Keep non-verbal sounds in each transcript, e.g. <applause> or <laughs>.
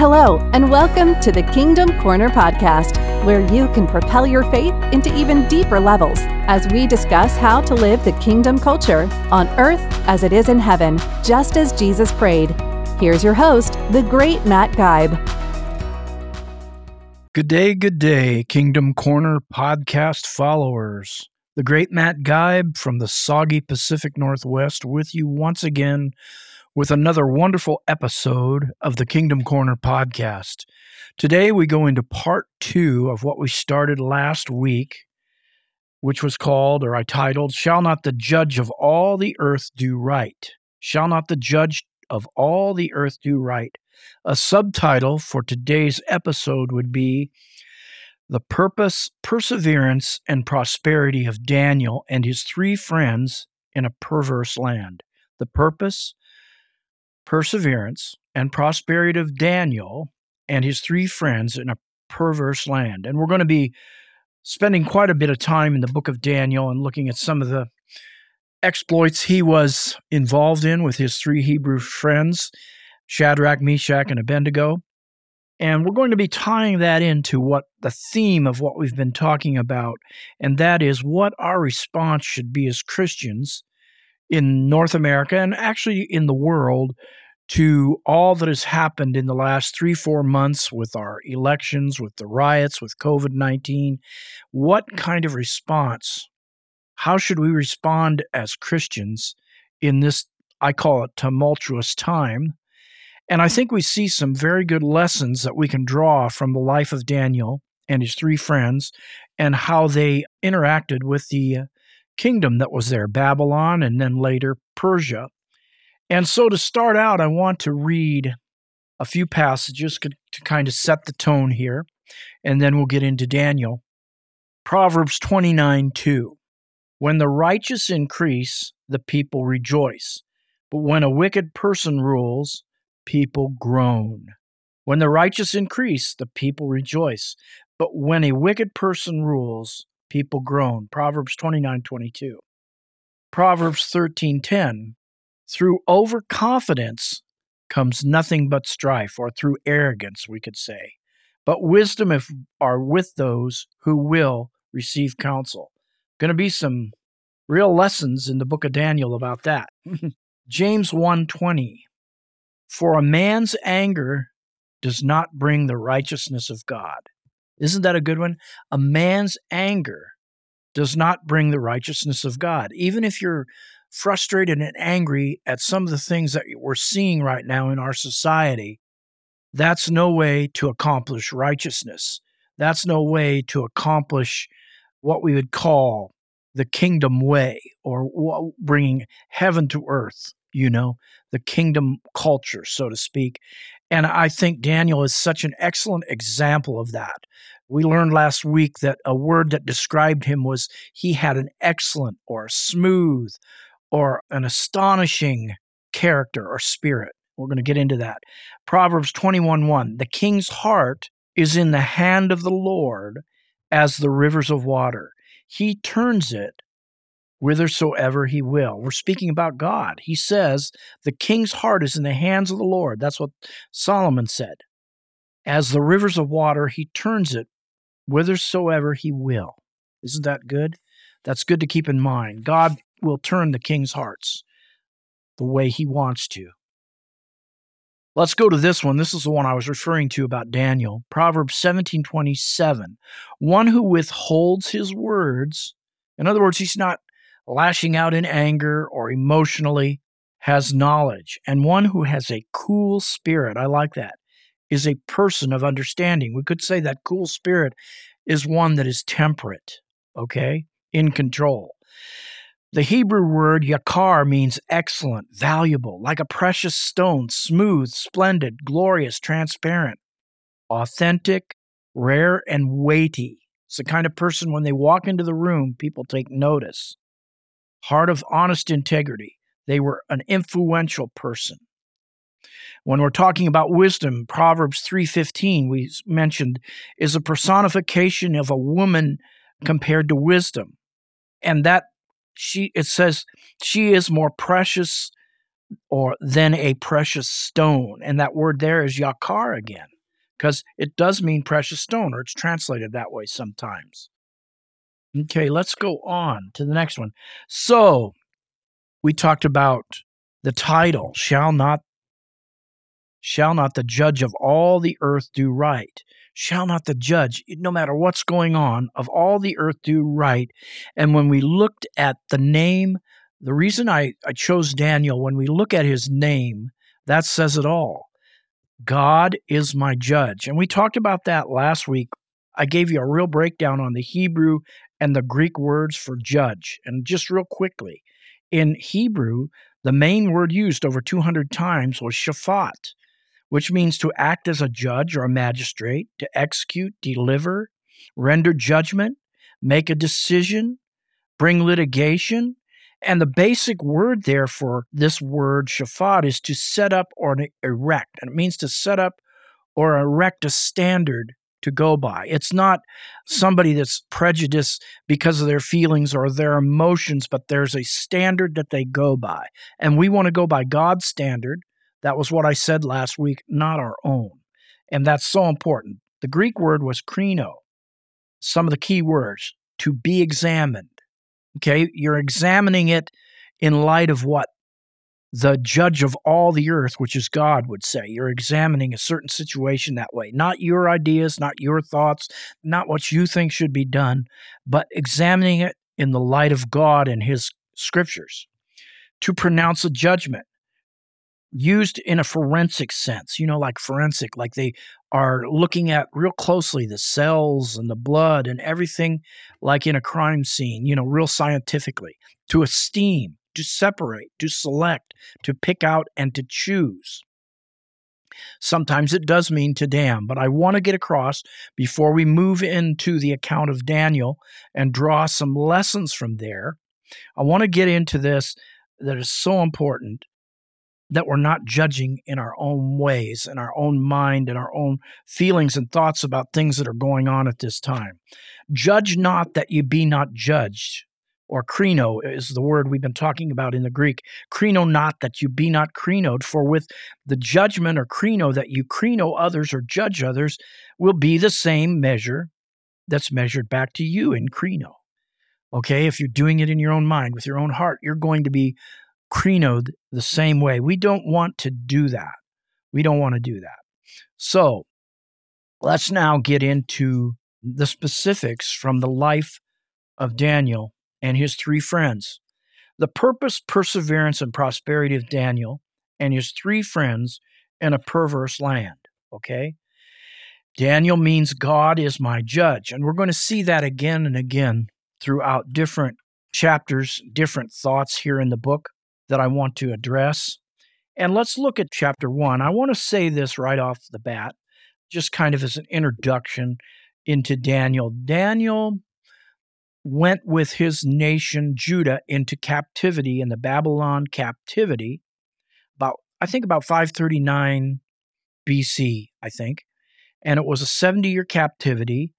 Hello, and welcome to the Kingdom Corner podcast, where you can propel your faith into even deeper levels as we discuss how to live the kingdom culture on earth as it is in heaven, just as Jesus prayed. Here's your host, the great Matt Guybe. Good day, good day, Kingdom Corner podcast followers. The great Matt Guybe from the soggy Pacific Northwest with you once again with another wonderful episode of the Kingdom Corner podcast. Today, we go into part two of what we started last week, which was called, or I titled, Shall Not the Judge of All the Earth Do Right? Shall Not the Judge of All the Earth Do Right? A subtitle for today's episode would be The Purpose, Perseverance, and Prosperity of Daniel and His Three Friends in a Perverse Land. The Purpose, perseverance, and prosperity of Daniel and his three friends in a perverse land. And we're going to be spending quite a bit of time in the book of Daniel and looking at some of the exploits he was involved in with his three Hebrew friends, Shadrach, Meshach, and Abednego. And we're going to be tying that into what the theme of what we've been talking about, and that is what our response should be as Christians in North America and actually in the world to all that has happened in the last three, four months with our elections, with the riots, with COVID 19. What kind of response? How should we respond as Christians in this, I call it, tumultuous time? And I think we see some very good lessons that we can draw from the life of Daniel and his three friends and how they interacted with the kingdom that was there Babylon and then later Persia. And so to start out, I want to read a few passages to kind of set the tone here, and then we'll get into Daniel. Proverbs 29 2. When the righteous increase, the people rejoice. But when a wicked person rules, people groan. When the righteous increase, the people rejoice. But when a wicked person rules, people groan. Proverbs 29 22. Proverbs 13 10. Through overconfidence comes nothing but strife, or through arrogance, we could say. But wisdom if are with those who will receive counsel. Going to be some real lessons in the book of Daniel about that. <laughs> James 1:20 For a man's anger does not bring the righteousness of God. Isn't that a good one? A man's anger does not bring the righteousness of God. Even if you're frustrated and angry at some of the things that we're seeing right now in our society, that's no way to accomplish righteousness. That's no way to accomplish what we would call the kingdom way or bringing heaven to earth, you know, the kingdom culture, so to speak. And I think Daniel is such an excellent example of that. We learned last week that a word that described him was he had an excellent or smooth or an astonishing character or spirit. We're going to get into that. Proverbs 21 1 The king's heart is in the hand of the Lord as the rivers of water. He turns it whithersoever he will. We're speaking about God. He says, The king's heart is in the hands of the Lord. That's what Solomon said. As the rivers of water, he turns it whithersoever he will. Isn't that good? That's good to keep in mind. God will turn the king's hearts the way he wants to. Let's go to this one. This is the one I was referring to about Daniel. Proverbs 17:27. One who withholds his words, in other words, he's not lashing out in anger or emotionally, has knowledge. And one who has a cool spirit, I like that, is a person of understanding. We could say that cool spirit is one that is temperate, okay, in control. The Hebrew word yakar means excellent, valuable, like a precious stone, smooth, splendid, glorious, transparent, authentic, rare, and weighty. It's the kind of person when they walk into the room, people take notice. Heart of honest integrity. They were an influential person. When we're talking about wisdom, Proverbs 3:15 we mentioned is a personification of a woman compared to wisdom. And that she it says she is more precious or than a precious stone. And that word there is yakar again, because it does mean precious stone, or it's translated that way sometimes. Okay, let's go on to the next one. So we talked about the title, shall not shall not the judge of all the earth do right? Shall not the judge, no matter what's going on, of all the earth do right? And when we looked at the name, the reason I, I chose Daniel, when we look at his name, that says it all. God is my judge. And we talked about that last week. I gave you a real breakdown on the Hebrew and the Greek words for judge. And just real quickly, in Hebrew, the main word used over 200 times was shafat, which means to act as a judge or a magistrate, to execute, deliver, render judgment, make a decision, bring litigation. And the basic word there for this word, shafat, is to set up or erect. And it means to set up or erect a standard to go by. It's not somebody that's prejudiced because of their feelings or their emotions, but there's a standard that they go by. And we want to go by God's standard. That was what I said last week, not our own. And that's so important. The Greek word was krino. Some of the key words to be examined. Okay, you're examining it in light of what the judge of all the earth, which is God, would say. You're examining a certain situation that way. Not your ideas, not your thoughts, not what you think should be done, but examining it in the light of God and His scriptures. To pronounce a judgment, used in a forensic sense, you know, like forensic, like they are looking at real closely the cells and the blood and everything like in a crime scene, you know, real scientifically. To esteem, to separate, to select, to pick out, and to choose. Sometimes it does mean to damn, but I want to get across before we move into the account of Daniel and draw some lessons from there. I want to get into this that is so important that we're not judging in our own ways, in our own mind, in our own feelings and thoughts about things that are going on at this time. Judge not that ye be not judged or krino is the word we've been talking about in the Greek. Krino not that you be not krinoed, for with the judgment or krino that you krino others or judge others will be the same measure that's measured back to you in krino. Okay, if you're doing it in your own mind, with your own heart, you're going to be krinoed the same way. We don't want to do that. We don't want to do that. So let's now get into the specifics from the life of Daniel and his three friends. The purpose, perseverance, and prosperity of Daniel and his three friends in a perverse land. Okay? Daniel means God is my judge. And we're going to see that again and again throughout different chapters, different thoughts here in the book that I want to address. And let's look at chapter one. I want to say this right off the bat, just kind of as an introduction into Daniel. Daniel went with his nation Judah into captivity in the Babylon captivity about I think about 539 BC, I think. And it was a 70 year captivity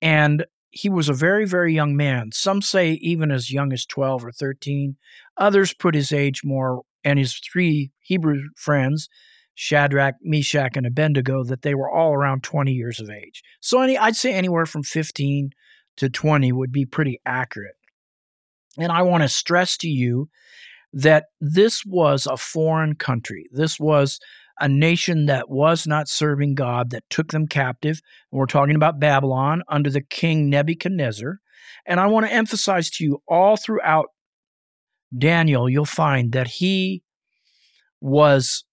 and he was a very very young man. Some say even as young as 12 or 13. Others put his age more and his three Hebrew friends Shadrach, Meshach, and Abednego, that they were all around 20 years of age. So any, I'd say anywhere from 15 to 20 would be pretty accurate. And I want to stress to you that this was a foreign country. This was a nation that was not serving God, that took them captive. And we're talking about Babylon under the king Nebuchadnezzar. And I want to emphasize to you all throughout Daniel, you'll find that he was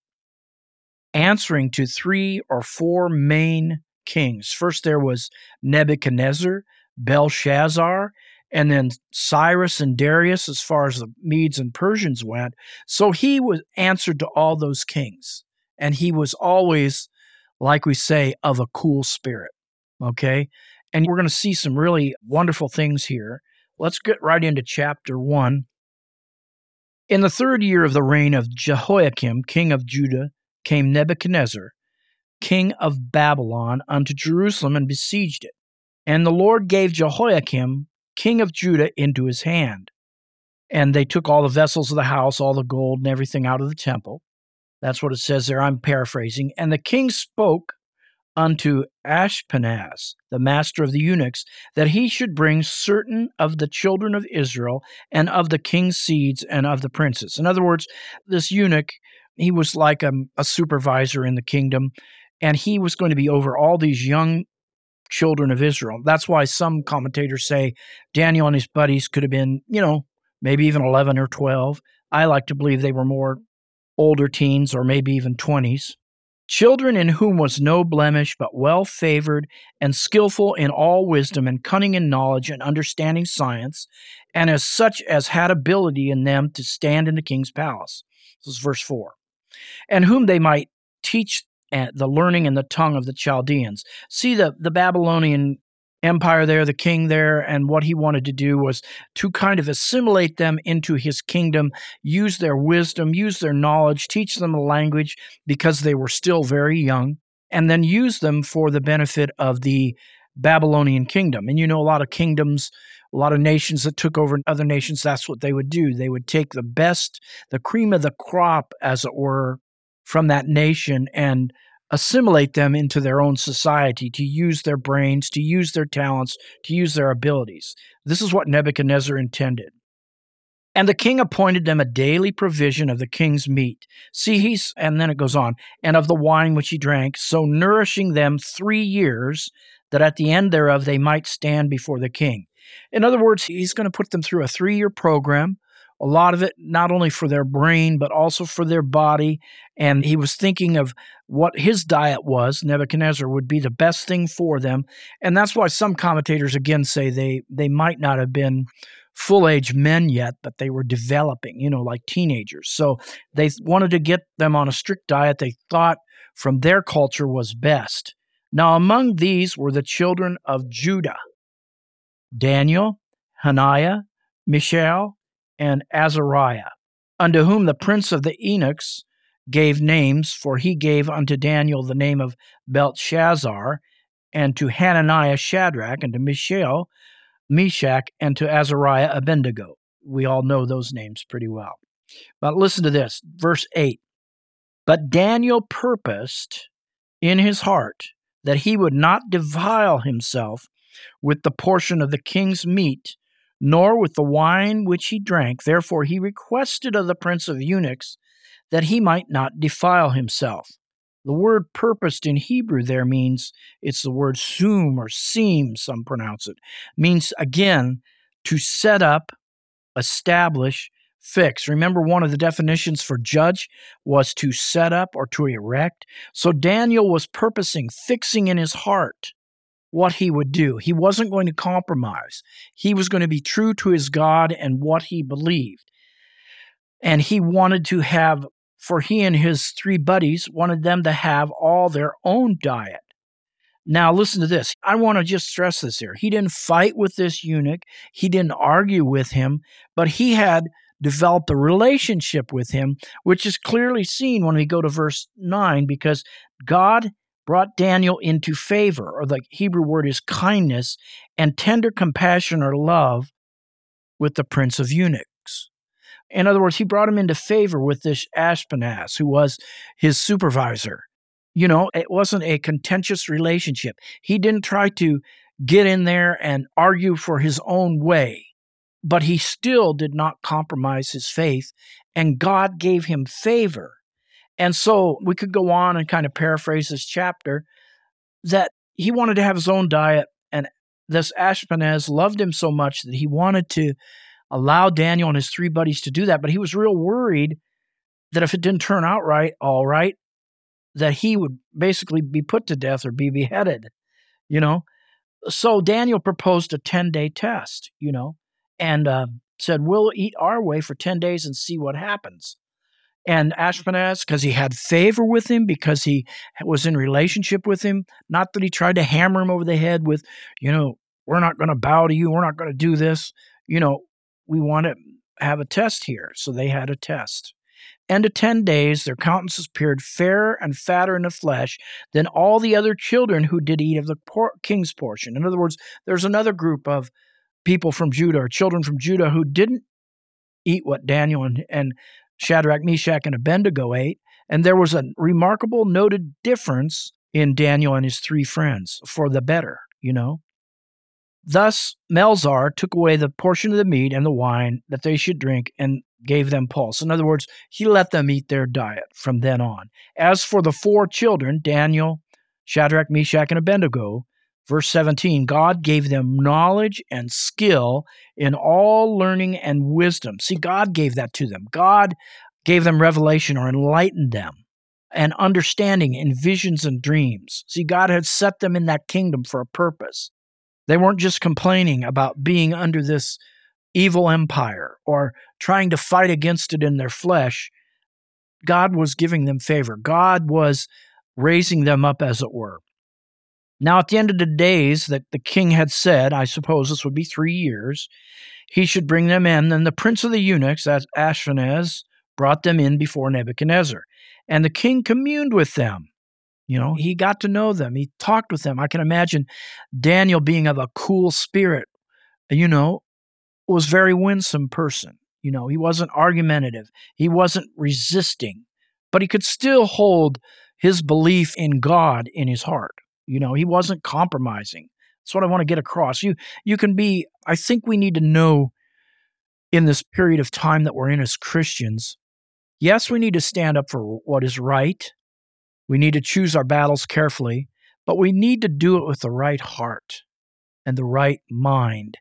answering to three or four main kings. First, there was Nebuchadnezzar, Belshazzar, and then Cyrus and Darius, as far as the Medes and Persians went. So he was answered to all those kings. And he was always, like we say, of a cool spirit. Okay. And we're going to see some really wonderful things here. Let's get right into chapter one. In the third year of the reign of Jehoiakim, king of Judah, came Nebuchadnezzar, king of Babylon, unto Jerusalem and besieged it. And the Lord gave Jehoiakim, king of Judah, into his hand. And they took all the vessels of the house, all the gold and everything out of the temple. That's what it says there. I'm paraphrasing. And the king spoke unto Ashpenaz, the master of the eunuchs, that he should bring certain of the children of Israel and of the king's seeds and of the princes. In other words, this eunuch, he was like a, a supervisor in the kingdom, and he was going to be over all these young children of Israel. That's why some commentators say Daniel and his buddies could have been, you know, maybe even 11 or 12. I like to believe they were more older teens or maybe even 20s. Children in whom was no blemish, but well favored and skillful in all wisdom and cunning in knowledge and understanding science, and as such as had ability in them to stand in the king's palace. This is verse 4. And whom they might teach the learning and the tongue of the Chaldeans. See, the, the Babylonian empire there, the king there, and what he wanted to do was to kind of assimilate them into his kingdom, use their wisdom, use their knowledge, teach them a language because they were still very young, and then use them for the benefit of the Babylonian kingdom. And you know, a lot of kingdoms, a lot of nations that took over other nations, that's what they would do. They would take the best, the cream of the crop, as it were, from that nation and assimilate them into their own society, to use their brains, to use their talents, to use their abilities. This is what Nebuchadnezzar intended. And the king appointed them a daily provision of the king's meat. See, he's, and then it goes on, and of the wine which he drank, so nourishing them three years, that at the end thereof they might stand before the king. In other words, he's going to put them through a three year program a lot of it not only for their brain, but also for their body. And he was thinking of what his diet was. Nebuchadnezzar would be the best thing for them. And that's why some commentators again say they, they might not have been full age men yet, but they were developing, you know, like teenagers. So they wanted to get them on a strict diet they thought from their culture was best. Now, among these were the children of Judah Daniel, Hananiah, Mishael, and Azariah, unto whom the prince of the eunuchs gave names, for he gave unto Daniel the name of Belshazzar, and to Hananiah Shadrach, and to Mishael Meshach, and to Azariah Abednego. We all know those names pretty well. But listen to this, verse 8. But Daniel purposed in his heart that he would not defile himself with the portion of the king's meat nor with the wine which he drank. Therefore he requested of the prince of eunuchs that he might not defile himself. The word purposed in Hebrew there means it's the word sum or seem, some pronounce it, means again to set up, establish, fix. Remember, one of the definitions for judge was to set up or to erect. So Daniel was purposing, fixing in his heart what he would do. He wasn't going to compromise. He was going to be true to his God and what he believed. And he wanted to have, for he and his three buddies, wanted them to have all their own diet. Now, listen to this. I want to just stress this here. He didn't fight with this eunuch, he didn't argue with him, but he had developed a relationship with him, which is clearly seen when we go to verse 9, because God brought Daniel into favor, or the Hebrew word is kindness, and tender compassion or love with the prince of eunuchs. In other words, he brought him into favor with this Ashpenaz, who was his supervisor. You know, it wasn't a contentious relationship. He didn't try to get in there and argue for his own way, but he still did not compromise his faith, and God gave him favor and so we could go on and kind of paraphrase this chapter that he wanted to have his own diet, and this Ashpenaz loved him so much that he wanted to allow Daniel and his three buddies to do that. But he was real worried that if it didn't turn out right, all right, that he would basically be put to death or be beheaded, you know. So Daniel proposed a 10 day test, you know, and uh, said, We'll eat our way for 10 days and see what happens and Ashpenaz because he had favor with him, because he was in relationship with him. Not that he tried to hammer him over the head with, you know, we're not going to bow to you, we're not going to do this. You know, we want to have a test here. So they had a test. End of 10 days, their countenances appeared fairer and fatter in the flesh than all the other children who did eat of the por- king's portion. In other words, there's another group of people from Judah or children from Judah who didn't eat what Daniel and, and Shadrach, Meshach, and Abednego ate. And there was a remarkable noted difference in Daniel and his three friends for the better, you know. Thus, Melzar took away the portion of the meat and the wine that they should drink and gave them pulse. In other words, he let them eat their diet from then on. As for the four children, Daniel, Shadrach, Meshach, and Abednego, verse 17, God gave them knowledge and skill in all learning and wisdom. See, God gave that to them. God gave them revelation or enlightened them and understanding in visions and dreams. See, God had set them in that kingdom for a purpose. They weren't just complaining about being under this evil empire or trying to fight against it in their flesh. God was giving them favor. God was raising them up, as it were. Now, at the end of the days that the king had said, I suppose this would be three years, he should bring them in. Then the prince of the eunuchs, as Ashpenaz, brought them in before Nebuchadnezzar. And the king communed with them. You know, he got to know them. He talked with them. I can imagine Daniel being of a cool spirit, you know, was very winsome person. You know, he wasn't argumentative. He wasn't resisting, but he could still hold his belief in God in his heart. You know, he wasn't compromising. That's what I want to get across. You you can be I think we need to know in this period of time that we're in as Christians Yes, we need to stand up for what is right. We need to choose our battles carefully, but we need to do it with the right heart and the right mind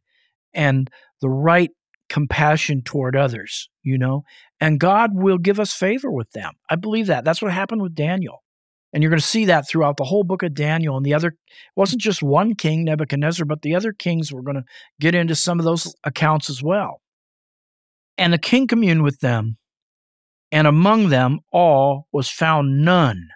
and the right compassion toward others, you know, and God will give us favor with them. I believe that. That's what happened with Daniel. And you're going to see that throughout the whole book of Daniel. And the other wasn't just one king, Nebuchadnezzar, but the other kings were going to get into some of those accounts as well. And the king communed with them and among them all was found none.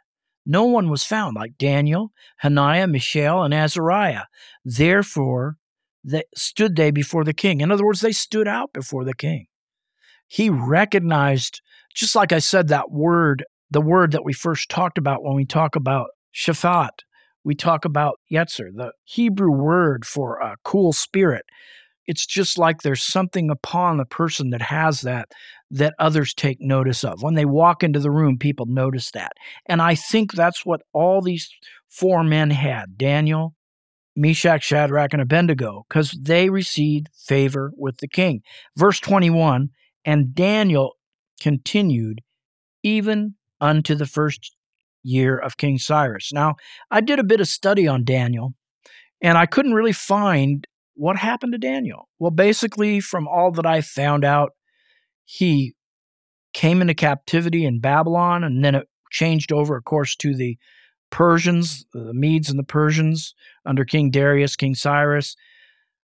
No one was found like Daniel, Hananiah, Mishael, and Azariah. Therefore, they stood they before the king. In other words, they stood out before the king. He recognized, just like I said, that word, the word that we first talked about when we talk about Shaphat, we talk about Yetzer, the Hebrew word for a cool spirit it's just like there's something upon the person that has that that others take notice of. When they walk into the room, people notice that. And I think that's what all these four men had Daniel, Meshach, Shadrach, and Abednego, because they received favor with the king. Verse 21 And Daniel continued even unto the first year of King Cyrus. Now, I did a bit of study on Daniel, and I couldn't really find what happened to Daniel? Well, basically, from all that I found out, he came into captivity in Babylon and then it changed over, of course, to the Persians, the Medes and the Persians under King Darius, King Cyrus.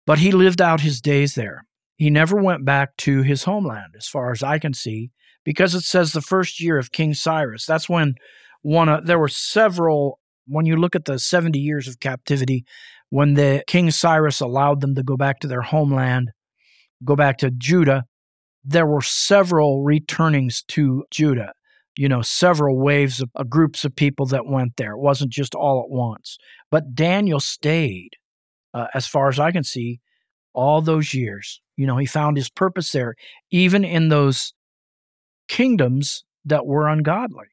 But he lived out his days there. He never went back to his homeland, as far as I can see, because it says the first year of King Cyrus. That's when one of, there were several, when you look at the 70 years of captivity, when the King Cyrus allowed them to go back to their homeland, go back to Judah, there were several returnings to Judah. You know, several waves of uh, groups of people that went there. It wasn't just all at once. But Daniel stayed, uh, as far as I can see, all those years. You know, he found his purpose there, even in those kingdoms that were ungodly.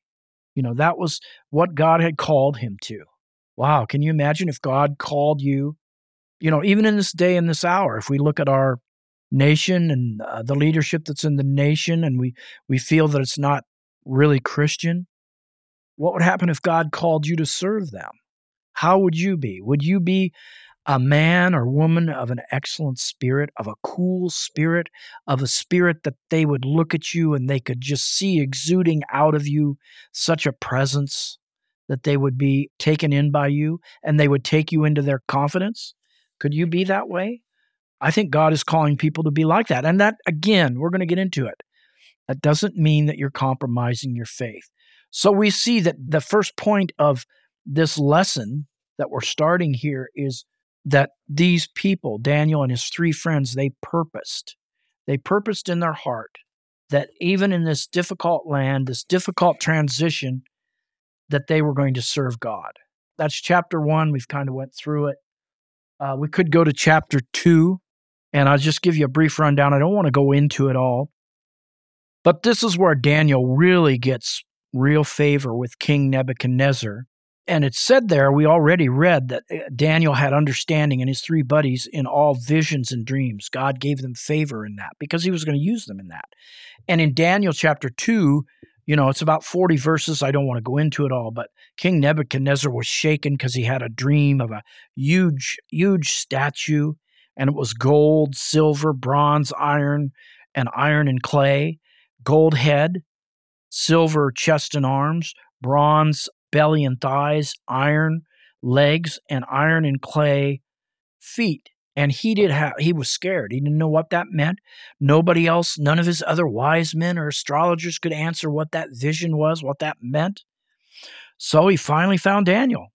You know, that was what God had called him to. Wow, can you imagine if God called you, you know, even in this day and this hour, if we look at our nation and uh, the leadership that's in the nation and we we feel that it's not really Christian, what would happen if God called you to serve them? How would you be? Would you be a man or woman of an excellent spirit, of a cool spirit, of a spirit that they would look at you and they could just see exuding out of you such a presence? that they would be taken in by you and they would take you into their confidence? Could you be that way? I think God is calling people to be like that. And that, again, we're going to get into it. That doesn't mean that you're compromising your faith. So we see that the first point of this lesson that we're starting here is that these people, Daniel and his three friends, they purposed. They purposed in their heart that even in this difficult land, this difficult transition, that they were going to serve God. That's chapter one. We've kind of went through it. Uh, we could go to chapter two, and I'll just give you a brief rundown. I don't want to go into it all. But this is where Daniel really gets real favor with King Nebuchadnezzar. And it's said there, we already read that uh, Daniel had understanding and his three buddies in all visions and dreams. God gave them favor in that because he was going to use them in that. And in Daniel chapter 2, you know, it's about 40 verses. I don't want to go into it all, but King Nebuchadnezzar was shaken because he had a dream of a huge, huge statue, and it was gold, silver, bronze, iron, and iron and clay, gold head, silver chest and arms, bronze belly and thighs, iron legs, and iron and clay feet. And he did have he was scared. He didn't know what that meant. Nobody else none of his other wise men or astrologers could answer what that vision was what that meant. So he finally found daniel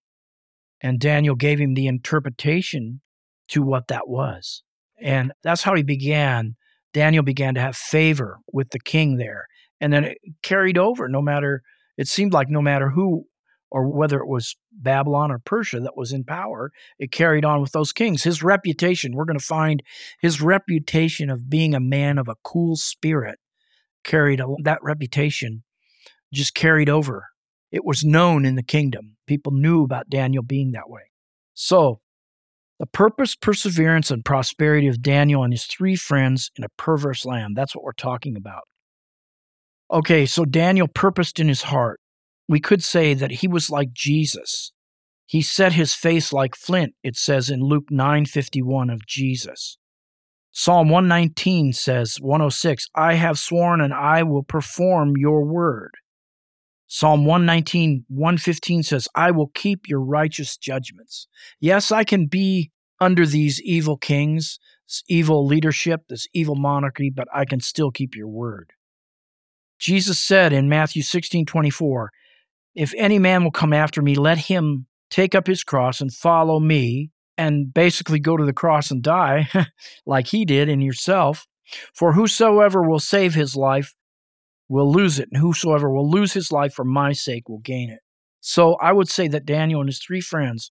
and daniel gave him the interpretation to what that was. And that's how he began. Daniel began to have favor with the king there and then it carried over no matter it seemed like no matter who or whether it was Babylon or Persia that was in power, it carried on with those kings. His reputation, we're going to find his reputation of being a man of a cool spirit carried that reputation just carried over. It was known in the kingdom. People knew about Daniel being that way. So, the purpose, perseverance, and prosperity of Daniel and his three friends in a perverse land. That's what we're talking about. Okay, so Daniel purposed in his heart we could say that he was like Jesus. He set his face like flint, it says in Luke 9:51 of Jesus. Psalm 119 says 106, I have sworn and I will perform your word. Psalm 119, 115 says, I will keep your righteous judgments. Yes, I can be under these evil kings, this evil leadership, this evil monarchy, but I can still keep your word. Jesus said in Matthew 16, 24, if any man will come after me, let him take up his cross and follow me and basically go to the cross and die <laughs> like he did in yourself. For whosoever will save his life will lose it, and whosoever will lose his life for my sake will gain it. So I would say that Daniel and his three friends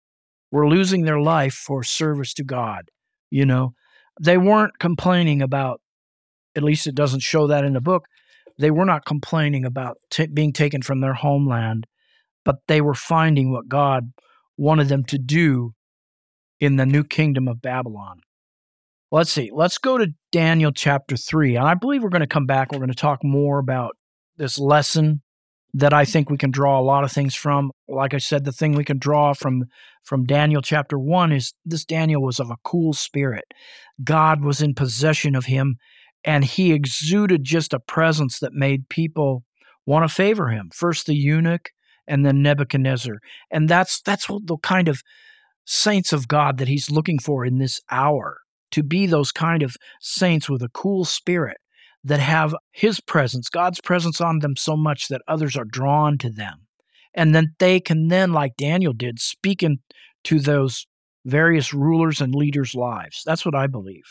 were losing their life for service to God. You know, they weren't complaining about, at least it doesn't show that in the book, they were not complaining about t- being taken from their homeland, but they were finding what God wanted them to do in the new kingdom of Babylon. Let's see. Let's go to Daniel chapter 3. And I believe we're going to come back. We're going to talk more about this lesson that I think we can draw a lot of things from. Like I said, the thing we can draw from from Daniel chapter 1 is this Daniel was of a cool spirit. God was in possession of him and he exuded just a presence that made people want to favor him. First, the eunuch, and then Nebuchadnezzar. And that's that's what the kind of saints of God that he's looking for in this hour to be those kind of saints with a cool spirit that have his presence, God's presence on them so much that others are drawn to them. And then they can then, like Daniel did, speak into those various rulers and leaders' lives. That's what I believe.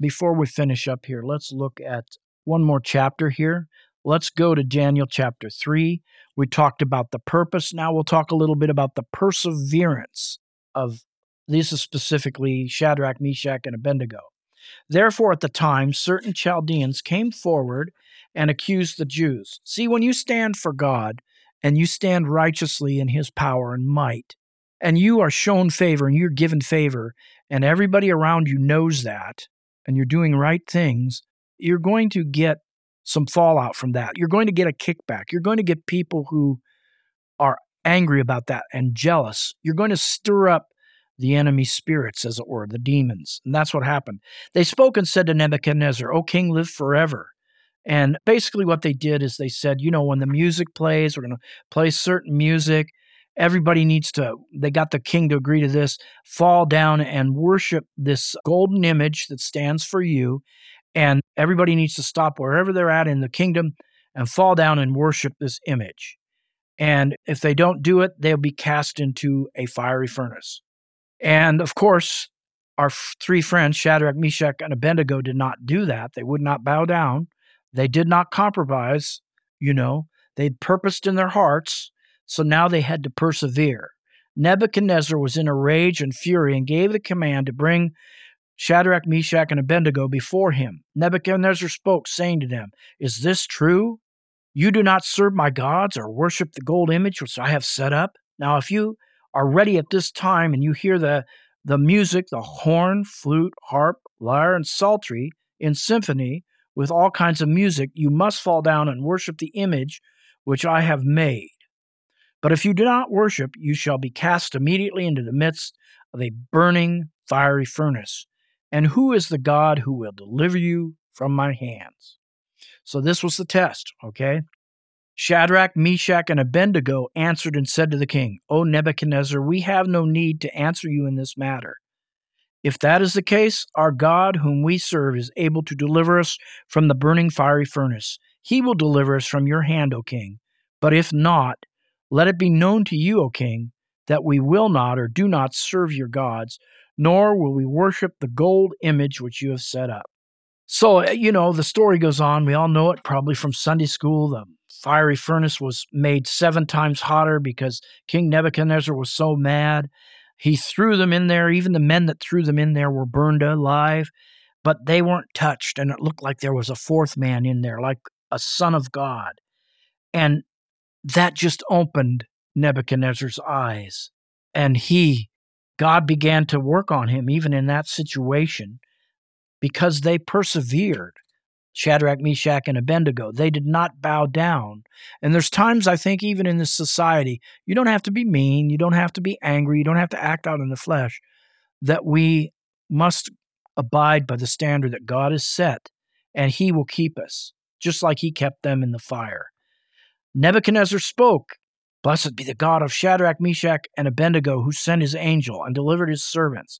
Before we finish up here, let's look at one more chapter here. Let's go to Daniel chapter 3. We talked about the purpose. Now we'll talk a little bit about the perseverance of this is specifically Shadrach, Meshach, and Abednego. Therefore, at the time, certain Chaldeans came forward and accused the Jews. See, when you stand for God and you stand righteously in his power and might, and you are shown favor and you're given favor, and everybody around you knows that, and you're doing right things, you're going to get some fallout from that. You're going to get a kickback. You're going to get people who are angry about that and jealous. You're going to stir up the enemy spirits, as it were, the demons. And that's what happened. They spoke and said to Nebuchadnezzar, O king, live forever. And basically, what they did is they said, you know, when the music plays, we're going to play certain music. Everybody needs to, they got the king to agree to this, fall down and worship this golden image that stands for you. And everybody needs to stop wherever they're at in the kingdom and fall down and worship this image. And if they don't do it, they'll be cast into a fiery furnace. And of course, our three friends, Shadrach, Meshach, and Abednego, did not do that. They would not bow down. They did not compromise. You know, they'd purposed in their hearts. So now they had to persevere. Nebuchadnezzar was in a rage and fury and gave the command to bring Shadrach, Meshach, and Abednego before him. Nebuchadnezzar spoke, saying to them, Is this true? You do not serve my gods or worship the gold image which I have set up? Now, if you are ready at this time and you hear the, the music, the horn, flute, harp, lyre, and psaltery in symphony with all kinds of music, you must fall down and worship the image which I have made. But if you do not worship, you shall be cast immediately into the midst of a burning fiery furnace. And who is the God who will deliver you from my hands? So this was the test, okay? Shadrach, Meshach, and Abednego answered and said to the king, O Nebuchadnezzar, we have no need to answer you in this matter. If that is the case, our God, whom we serve, is able to deliver us from the burning fiery furnace. He will deliver us from your hand, O king. But if not, let it be known to you, O king, that we will not or do not serve your gods, nor will we worship the gold image which you have set up. So, uh, you know, the story goes on. We all know it probably from Sunday school. The fiery furnace was made seven times hotter because King Nebuchadnezzar was so mad. He threw them in there. Even the men that threw them in there were burned alive, but they weren't touched. And it looked like there was a fourth man in there, like a son of God. And that just opened Nebuchadnezzar's eyes. And he, God began to work on him even in that situation because they persevered. Shadrach, Meshach, and Abednego. They did not bow down. And there's times, I think, even in this society, you don't have to be mean, you don't have to be angry, you don't have to act out in the flesh, that we must abide by the standard that God has set, and He will keep us, just like He kept them in the fire. Nebuchadnezzar spoke, Blessed be the God of Shadrach, Meshach, and Abednego, who sent his angel and delivered his servants.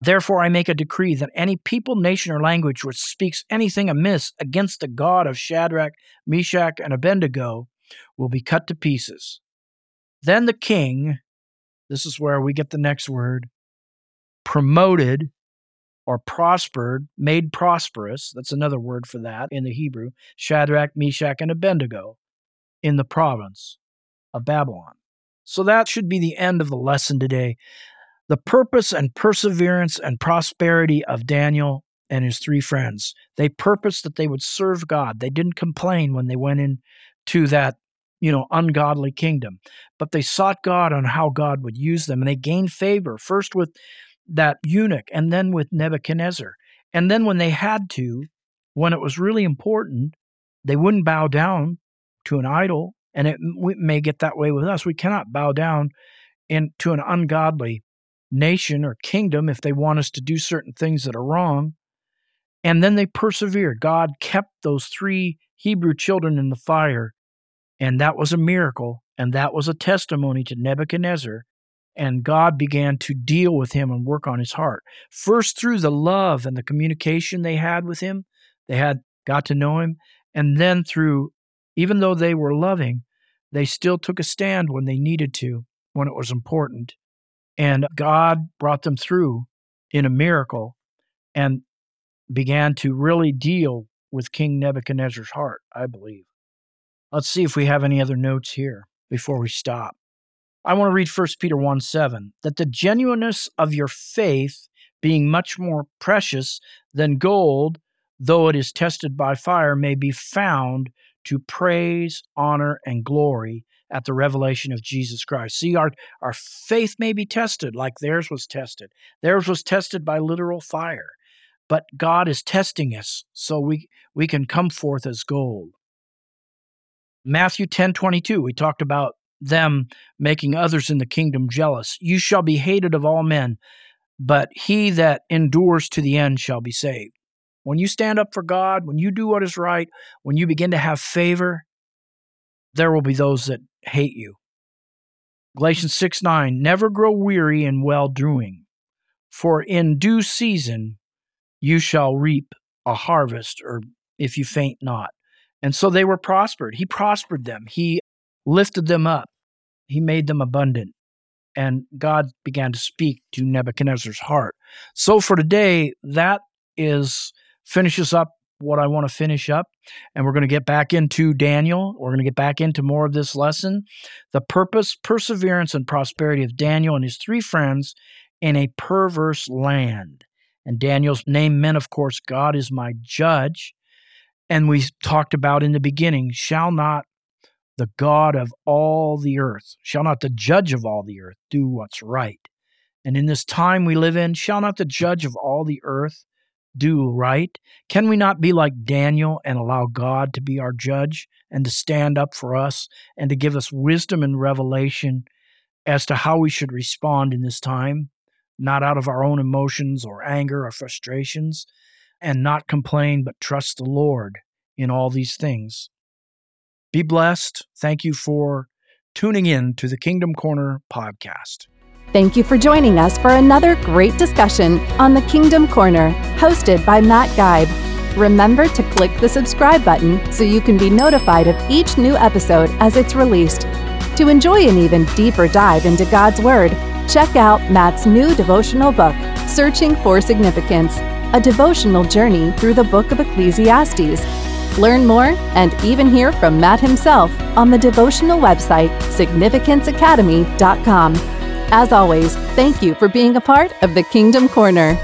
Therefore, I make a decree that any people, nation, or language which speaks anything amiss against the God of Shadrach, Meshach, and Abednego will be cut to pieces. Then the king, this is where we get the next word, promoted or prospered, made prosperous, that's another word for that in the Hebrew, Shadrach, Meshach, and Abednego in the province of Babylon. So that should be the end of the lesson today the purpose and perseverance and prosperity of Daniel and his three friends. They purposed that they would serve God. They didn't complain when they went into that, you know, ungodly kingdom, but they sought God on how God would use them. And they gained favor first with that eunuch and then with Nebuchadnezzar. And then when they had to, when it was really important, they wouldn't bow down to an idol. And it may get that way with us. We cannot bow down in, to an ungodly nation or kingdom if they want us to do certain things that are wrong. And then they persevered. God kept those three Hebrew children in the fire. And that was a miracle. And that was a testimony to Nebuchadnezzar. And God began to deal with him and work on his heart. First, through the love and the communication they had with him, they had got to know him. And then through, even though they were loving, they still took a stand when they needed to, when it was important. And God brought them through in a miracle and began to really deal with King Nebuchadnezzar's heart, I believe. Let's see if we have any other notes here before we stop. I want to read 1 Peter 1 7 that the genuineness of your faith, being much more precious than gold, though it is tested by fire, may be found to praise, honor, and glory at the revelation of Jesus Christ. See, our, our faith may be tested like theirs was tested. Theirs was tested by literal fire, but God is testing us so we, we can come forth as gold. Matthew 10 22, we talked about them making others in the kingdom jealous. You shall be hated of all men, but he that endures to the end shall be saved. When you stand up for God, when you do what is right, when you begin to have favor, there will be those that hate you. Galatians 6 9, never grow weary in well doing, for in due season you shall reap a harvest, or if you faint not. And so they were prospered. He prospered them, He lifted them up, He made them abundant. And God began to speak to Nebuchadnezzar's heart. So for today, that is finishes up what I want to finish up. And we're going to get back into Daniel. We're going to get back into more of this lesson the purpose, perseverance, and prosperity of Daniel and his three friends in a perverse land. And Daniel's name meant, of course, God is my judge. And we talked about in the beginning, shall not the God of all the earth, shall not the judge of all the earth do what's right? And in this time we live in, shall not the judge of all the earth do right? Can we not be like Daniel and allow God to be our judge and to stand up for us and to give us wisdom and revelation as to how we should respond in this time, not out of our own emotions or anger or frustrations, and not complain, but trust the Lord in all these things? Be blessed. Thank you for tuning in to the Kingdom Corner podcast. Thank you for joining us for another great discussion on the Kingdom Corner, hosted by Matt Guybe. Remember to click the subscribe button so you can be notified of each new episode as it's released. To enjoy an even deeper dive into God's Word, check out Matt's new devotional book, Searching for Significance, a devotional journey through the book of Ecclesiastes. Learn more and even hear from Matt himself on the devotional website, significanceacademy.com. As always, thank you for being a part of the Kingdom Corner.